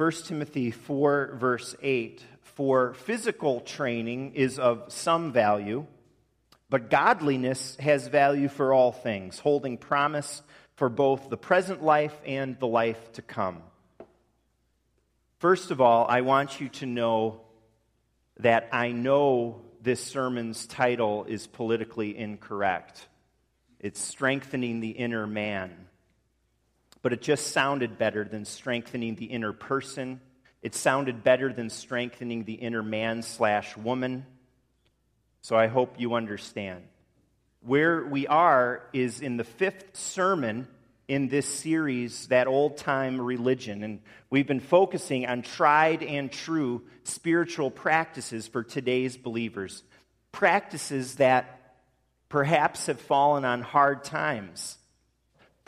1 Timothy 4, verse 8 For physical training is of some value, but godliness has value for all things, holding promise for both the present life and the life to come. First of all, I want you to know that I know this sermon's title is politically incorrect. It's Strengthening the Inner Man. But it just sounded better than strengthening the inner person. It sounded better than strengthening the inner man slash woman. So I hope you understand. Where we are is in the fifth sermon in this series, That Old Time Religion. And we've been focusing on tried and true spiritual practices for today's believers. Practices that perhaps have fallen on hard times.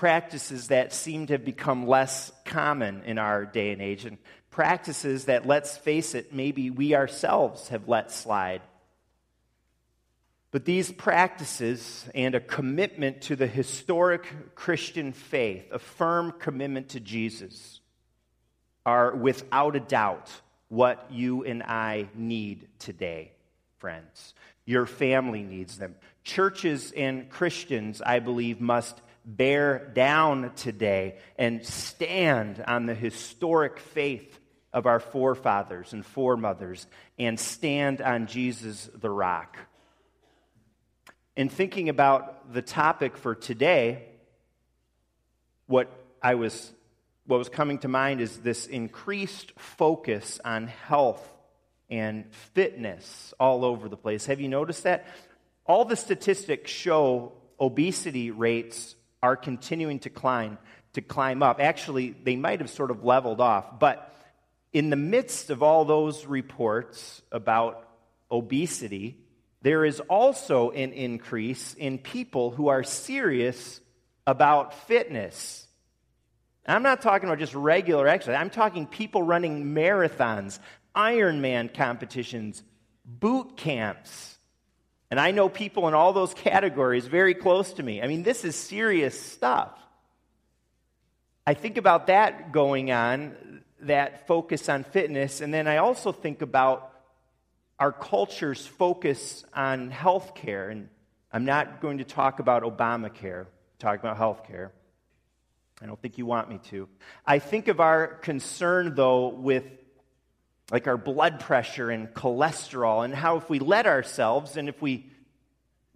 Practices that seem to have become less common in our day and age. And practices that, let's face it, maybe we ourselves have let slide but these practices and a commitment to the historic Christian faith, a firm commitment to Jesus, are without a doubt what you and I need today, friends. Your family needs them. Churches and Christians, I believe, must bear down today and stand on the historic faith of our forefathers and foremothers and stand on Jesus the rock in thinking about the topic for today, what I was what was coming to mind is this increased focus on health and fitness all over the place. Have you noticed that? All the statistics show obesity rates are continuing to climb to climb up. Actually, they might have sort of leveled off, but in the midst of all those reports about obesity, there is also an increase in people who are serious about fitness. I'm not talking about just regular exercise. I'm talking people running marathons, Ironman competitions, boot camps. And I know people in all those categories very close to me. I mean, this is serious stuff. I think about that going on, that focus on fitness, and then I also think about our culture's focus on health care, and I'm not going to talk about Obamacare, talk about health care. I don't think you want me to. I think of our concern, though, with like our blood pressure and cholesterol, and how if we let ourselves and if we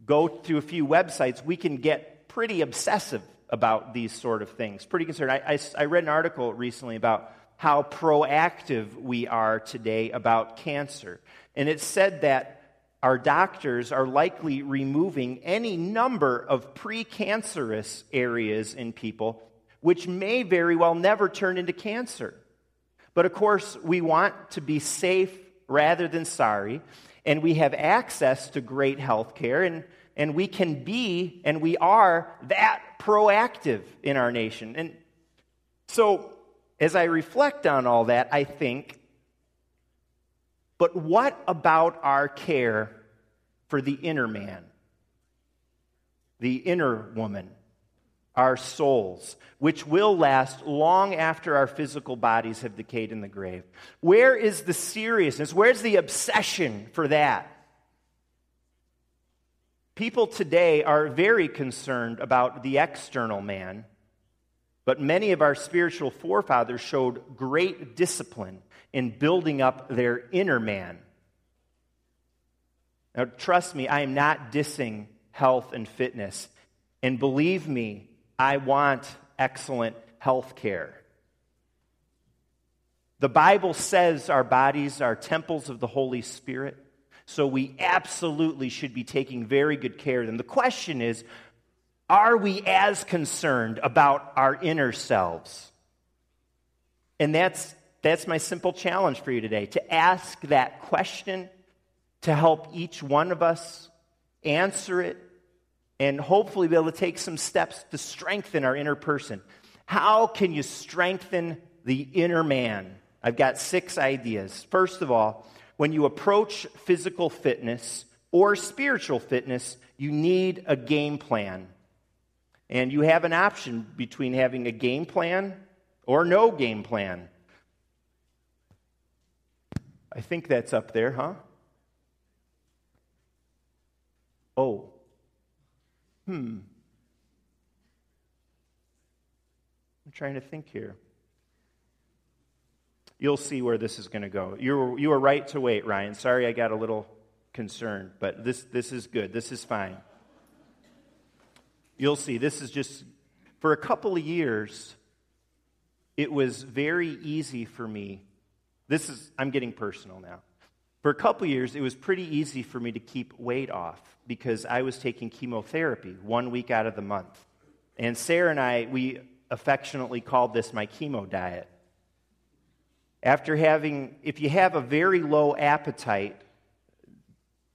go through a few websites, we can get pretty obsessive about these sort of things. Pretty concerned. I, I, I read an article recently about how proactive we are today about cancer. And it said that our doctors are likely removing any number of precancerous areas in people, which may very well never turn into cancer. But of course, we want to be safe rather than sorry, and we have access to great health care, and, and we can be, and we are, that proactive in our nation. And so, as I reflect on all that, I think but what about our care for the inner man, the inner woman, our souls, which will last long after our physical bodies have decayed in the grave? Where is the seriousness? Where's the obsession for that? People today are very concerned about the external man, but many of our spiritual forefathers showed great discipline in building up their inner man. Now, trust me, I am not dissing health and fitness. And believe me, I want excellent health care. The Bible says our bodies are temples of the Holy Spirit, so we absolutely should be taking very good care of them. The question is are we as concerned about our inner selves? And that's that's my simple challenge for you today to ask that question, to help each one of us answer it, and hopefully be able to take some steps to strengthen our inner person. How can you strengthen the inner man? I've got six ideas. First of all, when you approach physical fitness or spiritual fitness, you need a game plan. And you have an option between having a game plan or no game plan. I think that's up there, huh? Oh. Hmm. I'm trying to think here. You'll see where this is going to go. You were, you were right to wait, Ryan. Sorry I got a little concerned, but this, this is good. This is fine. You'll see. This is just, for a couple of years, it was very easy for me. This is, I'm getting personal now. For a couple years, it was pretty easy for me to keep weight off because I was taking chemotherapy one week out of the month. And Sarah and I, we affectionately called this my chemo diet. After having, if you have a very low appetite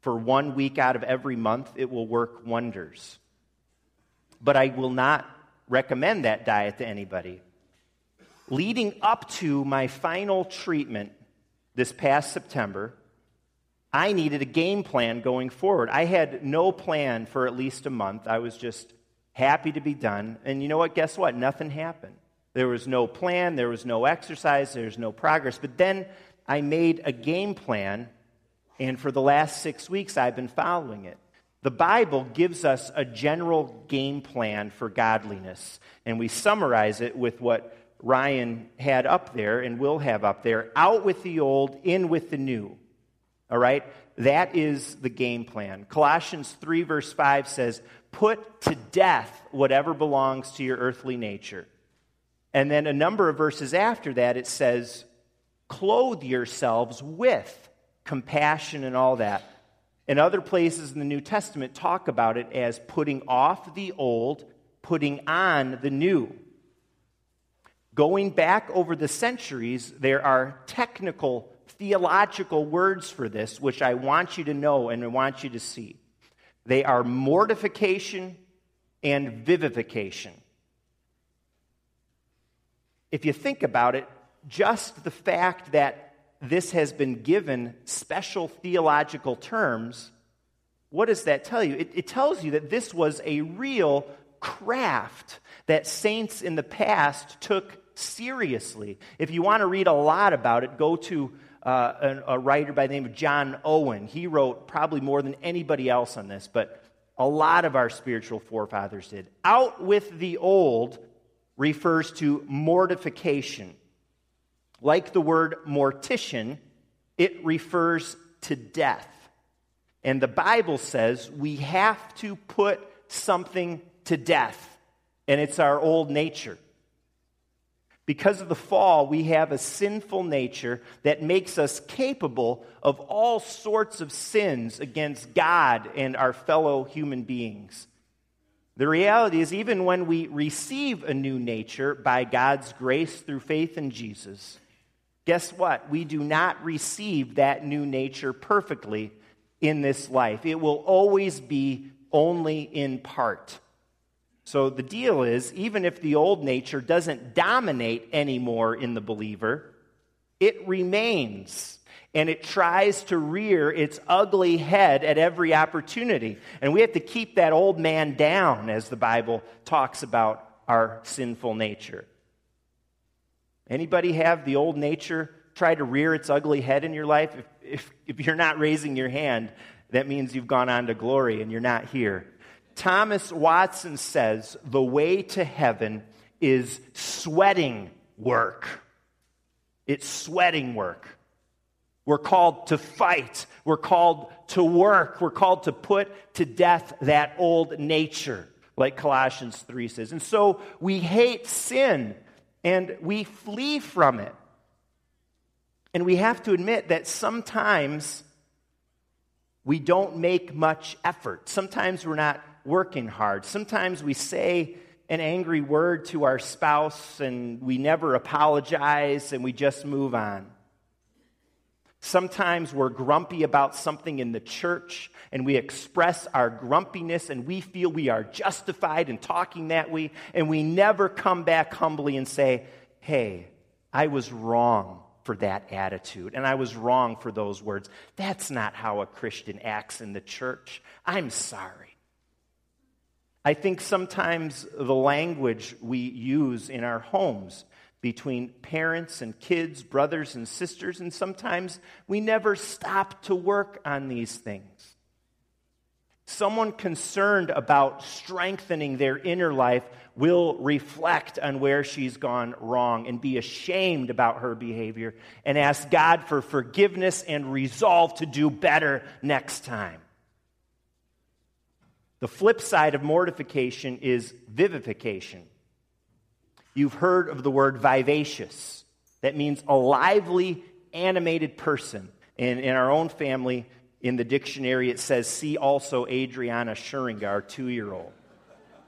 for one week out of every month, it will work wonders. But I will not recommend that diet to anybody leading up to my final treatment this past September, I needed a game plan going forward. I had no plan for at least a month. I was just happy to be done. And you know what? Guess what? Nothing happened. There was no plan, there was no exercise, there was no progress. But then I made a game plan, and for the last six weeks, I've been following it. The Bible gives us a general game plan for godliness, and we summarize it with what Ryan had up there and will have up there out with the old, in with the new. All right? That is the game plan. Colossians 3, verse 5 says, Put to death whatever belongs to your earthly nature. And then a number of verses after that, it says, Clothe yourselves with compassion and all that. And other places in the New Testament talk about it as putting off the old, putting on the new. Going back over the centuries, there are technical theological words for this, which I want you to know and I want you to see. They are mortification and vivification. If you think about it, just the fact that this has been given special theological terms, what does that tell you? It, it tells you that this was a real craft that saints in the past took seriously. If you want to read a lot about it, go to uh, a, a writer by the name of John Owen. He wrote probably more than anybody else on this, but a lot of our spiritual forefathers did. Out with the old refers to mortification. Like the word mortician, it refers to death. And the Bible says we have to put something to death, and it's our old nature. Because of the fall, we have a sinful nature that makes us capable of all sorts of sins against God and our fellow human beings. The reality is, even when we receive a new nature by God's grace through faith in Jesus, guess what? We do not receive that new nature perfectly in this life. It will always be only in part. So the deal is, even if the old nature doesn't dominate anymore in the believer, it remains and it tries to rear its ugly head at every opportunity. And we have to keep that old man down as the Bible talks about our sinful nature. Anybody have the old nature try to rear its ugly head in your life? If, if, if you're not raising your hand, that means you've gone on to glory and you're not here. Thomas Watson says the way to heaven is sweating work. It's sweating work. We're called to fight. We're called to work. We're called to put to death that old nature, like Colossians 3 says. And so we hate sin and we flee from it. And we have to admit that sometimes we don't make much effort. Sometimes we're not working hard. Sometimes we say an angry word to our spouse and we never apologize and we just move on. Sometimes we're grumpy about something in the church and we express our grumpiness and we feel we are justified in talking that way and we never come back humbly and say, hey, I was wrong for that attitude and I was wrong for those words. That's not how a Christian acts in the church. I'm sorry. I think sometimes the language we use in our homes between parents and kids, brothers and sisters, and sometimes we never stop to work on these things. Someone concerned about strengthening their inner life will reflect on where she's gone wrong and be ashamed about her behavior and ask God for forgiveness and resolve to do better next time. The flip side of mortification is vivification. You've heard of the word vivacious. That means a lively, animated person. And in our own family, in the dictionary, it says, see also Adriana Scheringa, our two year old.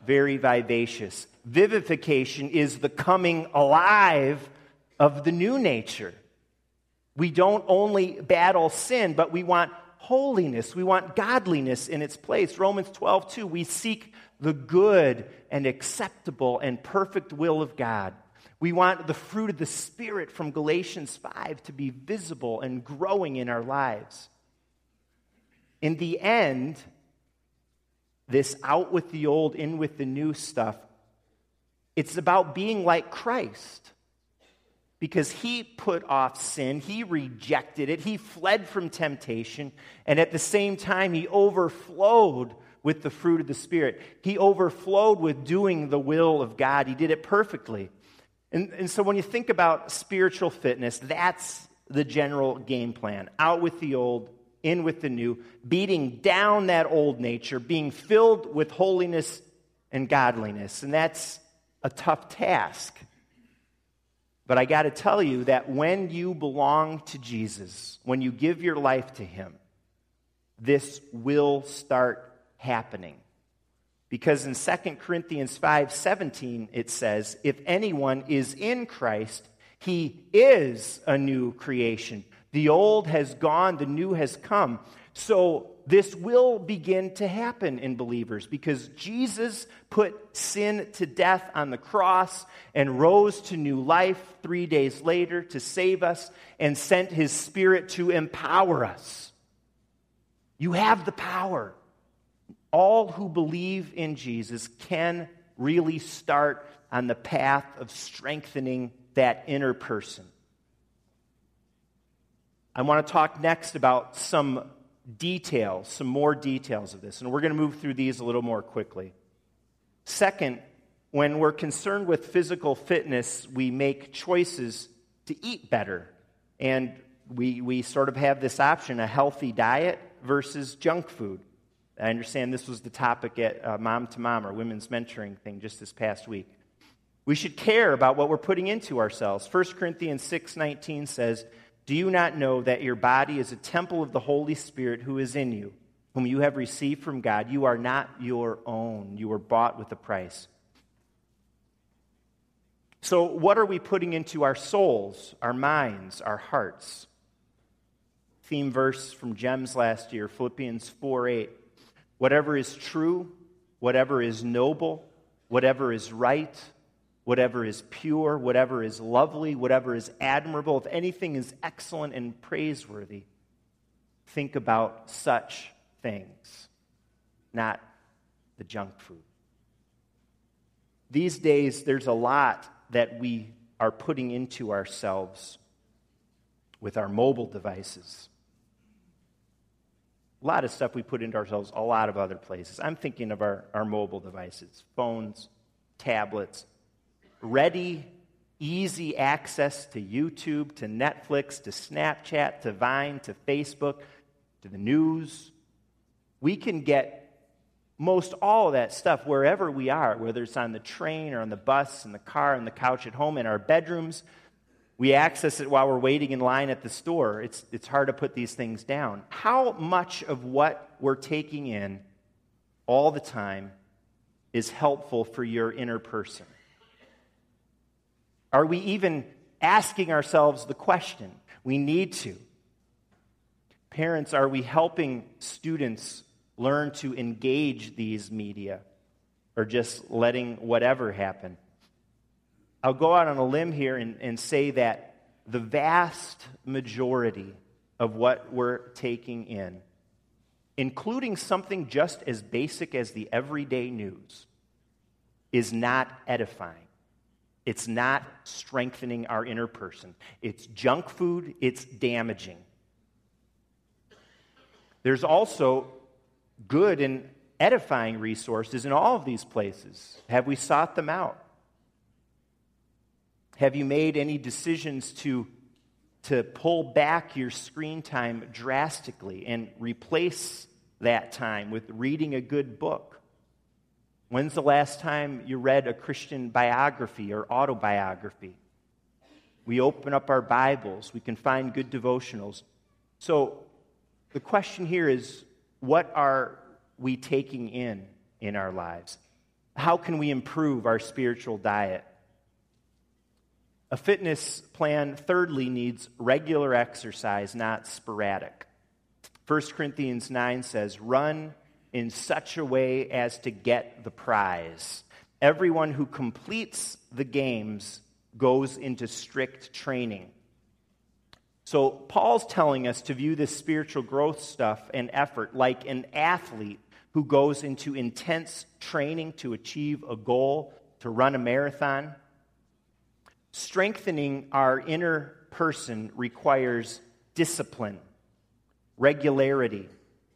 Very vivacious. Vivification is the coming alive of the new nature. We don't only battle sin, but we want holiness. We want godliness in its place. Romans 12, 2, we seek the good and acceptable and perfect will of God. We want the fruit of the Spirit from Galatians 5 to be visible and growing in our lives. In the end, this out with the old, in with the new stuff, it's about being like Christ. Because he put off sin, he rejected it, he fled from temptation, and at the same time, he overflowed with the fruit of the Spirit. He overflowed with doing the will of God. He did it perfectly. And, and so when you think about spiritual fitness, that's the general game plan out with the old, in with the new, beating down that old nature, being filled with holiness and godliness. And that's a tough task. But I got to tell you that when you belong to Jesus, when you give your life to Him, this will start happening. Because in 2 Corinthians 5 17, it says, If anyone is in Christ, he is a new creation. The old has gone, the new has come. So this will begin to happen in believers because Jesus put sin to death on the cross and rose to new life three days later to save us and sent his spirit to empower us. You have the power all who believe in Jesus can really start on the path of strengthening that inner person. I want to talk next about some details, some more details of this, and we're going to move through these a little more quickly. Second, when we're concerned with physical fitness, we make choices to eat better. And we, we sort of have this option a healthy diet versus junk food. I understand this was the topic at uh, Mom to Mom, or women's mentoring thing, just this past week. We should care about what we're putting into ourselves. 1 Corinthians 6:19 says, "Do you not know that your body is a temple of the Holy Spirit who is in you, whom you have received from God? You are not your own. You were bought with a price." So, what are we putting into our souls, our minds, our hearts? Theme verse from GEMS last year, Philippians 4 8 whatever is true, whatever is noble, whatever is right, whatever is pure, whatever is lovely, whatever is admirable, if anything is excellent and praiseworthy, think about such things, not the junk food. These days, there's a lot that we are putting into ourselves with our mobile devices. A lot of stuff we put into ourselves, a lot of other places. I'm thinking of our, our mobile devices, phones, tablets, ready, easy access to YouTube, to Netflix, to Snapchat, to Vine, to Facebook, to the news. We can get most all of that stuff wherever we are, whether it's on the train or on the bus, in the car, on the couch at home, in our bedrooms. We access it while we're waiting in line at the store. It's, it's hard to put these things down. How much of what we're taking in all the time is helpful for your inner person? Are we even asking ourselves the question? We need to. Parents, are we helping students learn to engage these media or just letting whatever happen? I'll go out on a limb here and, and say that the vast majority of what we're taking in, including something just as basic as the everyday news, is not edifying. It's not strengthening our inner person. It's junk food, it's damaging. There's also good and edifying resources in all of these places. Have we sought them out? Have you made any decisions to, to pull back your screen time drastically and replace that time with reading a good book? When's the last time you read a Christian biography or autobiography? We open up our Bibles, we can find good devotionals. So the question here is what are we taking in in our lives? How can we improve our spiritual diet? A fitness plan, thirdly, needs regular exercise, not sporadic. 1 Corinthians 9 says, Run in such a way as to get the prize. Everyone who completes the games goes into strict training. So, Paul's telling us to view this spiritual growth stuff and effort like an athlete who goes into intense training to achieve a goal, to run a marathon. Strengthening our inner person requires discipline, regularity,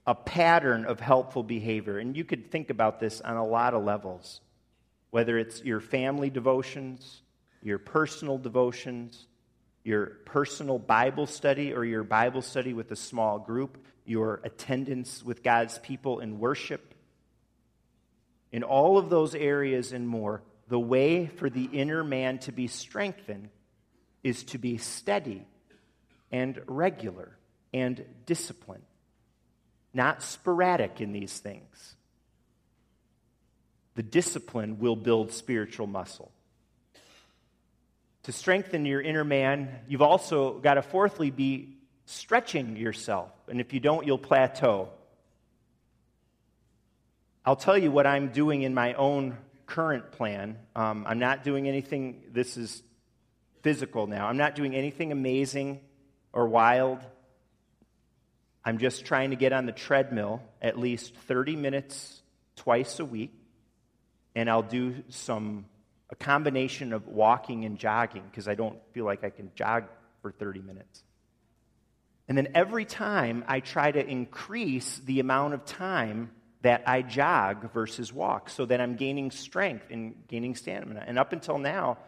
a pattern of helpful behavior. And you could think about this on a lot of levels, whether it's your family devotions, your personal devotions, your personal Bible study or your Bible study with a small group, your attendance with God's people in worship. In all of those areas and more, the way for the inner man to be strengthened is to be steady and regular and disciplined, not sporadic in these things. The discipline will build spiritual muscle. To strengthen your inner man, you've also got to, fourthly, be stretching yourself. And if you don't, you'll plateau. I'll tell you what I'm doing in my own current plan. Um, I'm not doing anything, this is physical now. I'm not doing anything amazing or wild. I'm just trying to get on the treadmill at least 30 minutes twice a week, and I'll do some a combination of walking and jogging because I don't feel like I can jog for 30 minutes. And then every time I try to increase the amount of time that I jog versus walk so that I'm gaining strength and gaining stamina. And up until now,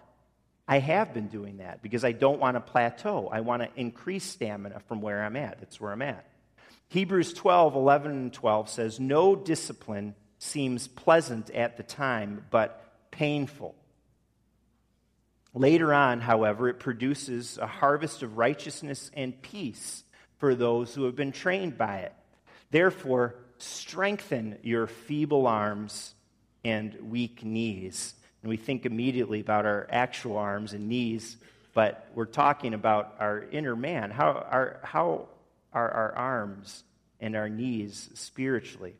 I have been doing that because I don't want to plateau. I want to increase stamina from where I'm at. That's where I'm at. Hebrews 12, 11, and 12 says, No discipline seems pleasant at the time, but painful. Later on, however, it produces a harvest of righteousness and peace for those who have been trained by it. Therefore, strengthen your feeble arms and weak knees. And we think immediately about our actual arms and knees, but we're talking about our inner man. How our, how are our arms and our knees spiritually?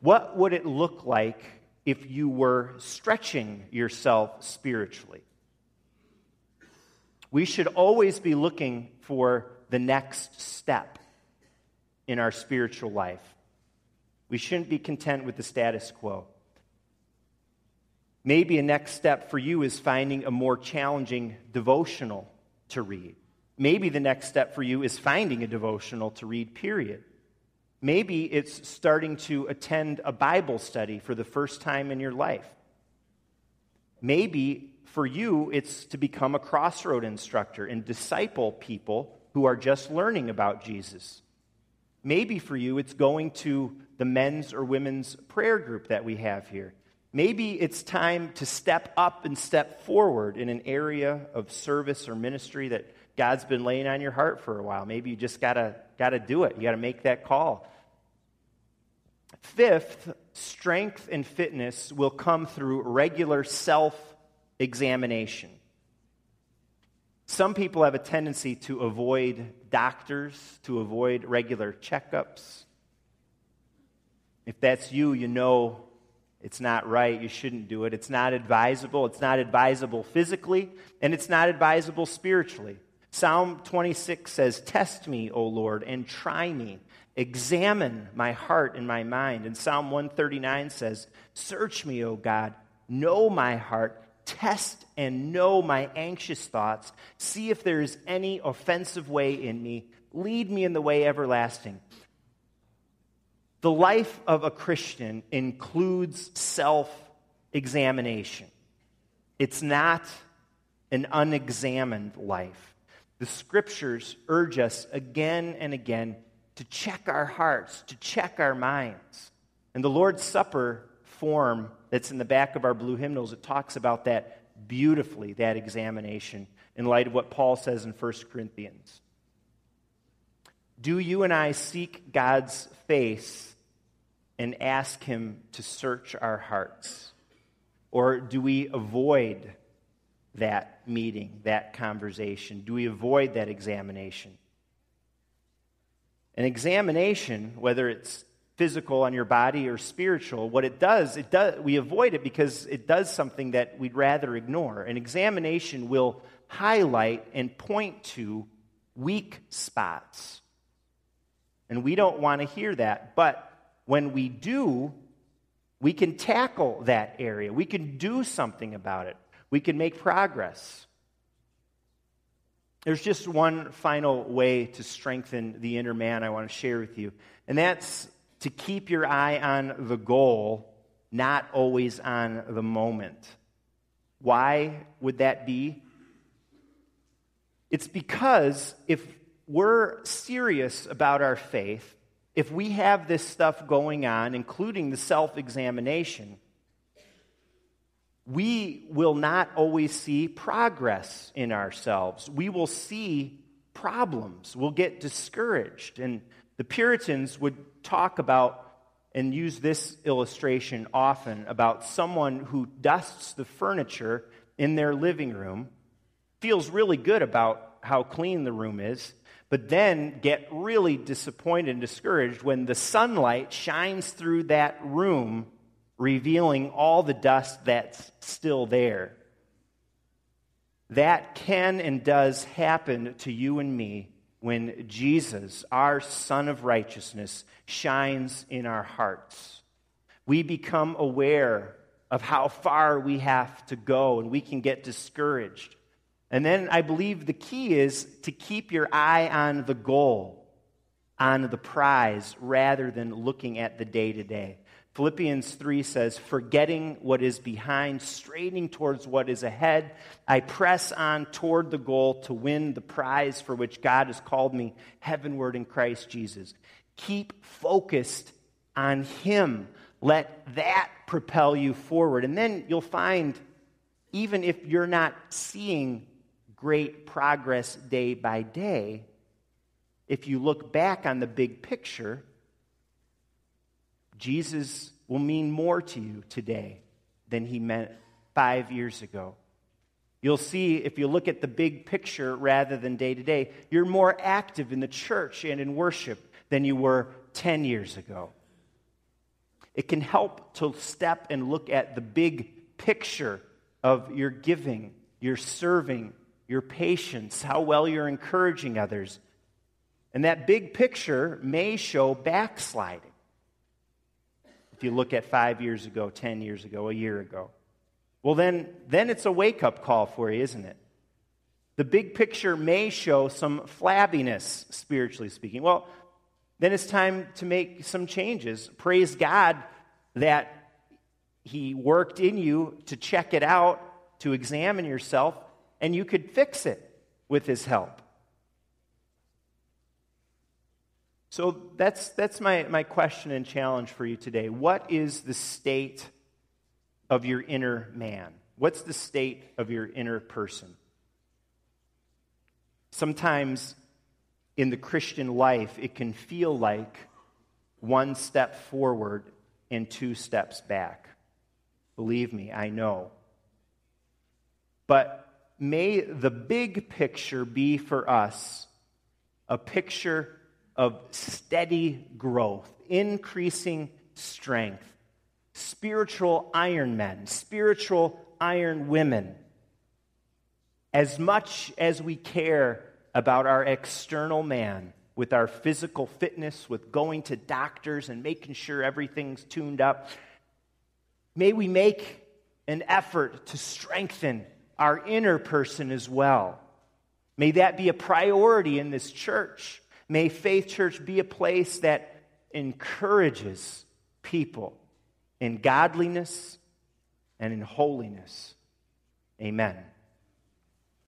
What would it look like if you were stretching yourself spiritually? We should always be looking for the next step in our spiritual life. We shouldn't be content with the status quo. Maybe a next step for you is finding a more challenging devotional to read. Maybe the next step for you is finding a devotional to read, period. Maybe it's starting to attend a Bible study for the first time in your life. Maybe for you, it's to become a crossroad instructor and disciple people who are just learning about Jesus. Maybe for you, it's going to the men's or women's prayer group that we have here. Maybe it's time to step up and step forward in an area of service or ministry that God's been laying on your heart for a while. Maybe you just gotta gotta do it. You gotta make that call. Fifth, strength and fitness will come through regular self examination. Some people have a tendency to avoid doctors, to avoid regular checkups. If that's you, you know it's not right. You shouldn't do it. It's not advisable. It's not advisable physically, and it's not advisable spiritually. Psalm 26 says, Test me, O Lord, and try me. Examine my heart and my mind. And Psalm 139 says, Search me, O God. Know my heart test and know my anxious thoughts, see if there is any offensive way in me, lead me in the way everlasting. The life of a Christian includes self examination. It's not an unexamined life. The scriptures urge us again and again to check our hearts, to check our minds. And the Lord's Supper form that's in the back of our blue hymnals, it talks about that beautifully, that examination, in light of what Paul says in 1 Corinthians. Do you and I seek God's face and ask Him to search our hearts? Or do we avoid that meeting, that conversation? Do we avoid that examination? An examination, whether it's physical on your body or spiritual, what it does, it does we avoid it because it does something that we'd rather ignore. An examination will highlight and point to weak spots. And we don't want to hear that. But when we do, we can tackle that area. We can do something about it. We can make progress. There's just one final way to strengthen the inner man I want to share with you, and that's to keep your eye on the goal, not always on the moment. Why would that be? It's because if we're serious about our faith, if we have this stuff going on, including the self examination, we will not always see progress in ourselves. We will see problems. We'll get discouraged. And the Puritans would talk about and use this illustration often about someone who dusts the furniture in their living room, feels really good about how clean the room is, but then get really disappointed and discouraged when the sunlight shines through that room, revealing all the dust that's still there. That can and does happen to you and me when Jesus, our Sun of Righteousness, shines in our hearts. We become aware of how far we have to go, and we can get discouraged. And then I believe the key is to keep your eye on the goal, on the prize, rather than looking at the day to day. Philippians 3 says, Forgetting what is behind, straining towards what is ahead, I press on toward the goal to win the prize for which God has called me heavenward in Christ Jesus. Keep focused on Him. Let that propel you forward. And then you'll find, even if you're not seeing great progress day by day, if you look back on the big picture, Jesus will mean more to you today than he meant five years ago. You'll see if you look at the big picture rather than day to day, you're more active in the church and in worship than you were 10 years ago. It can help to step and look at the big picture of your giving, your serving, your patience, how well you're encouraging others. And that big picture may show backsliding. If you look at five years ago, 10 years ago, a year ago. Well, then, then it's a wake up call for you, isn't it? The big picture may show some flabbiness, spiritually speaking. Well, then it's time to make some changes. Praise God that He worked in you to check it out, to examine yourself, and you could fix it with his help. So that's, that's my, my question and challenge for you today. What is the state of your inner man? What's the state of your inner person? Sometimes in the Christian life, it can feel like one step forward and two steps back. Believe me, I know. But may the big picture be for us a picture of steady growth, increasing strength, spiritual iron men, spiritual iron women. As much as we care about our external man, with our physical fitness, with going to doctors and making sure everything's tuned up, may we make an effort to strengthen our inner person as well. May that be a priority in this church. May Faith Church be a place that encourages people in godliness and in holiness. Amen.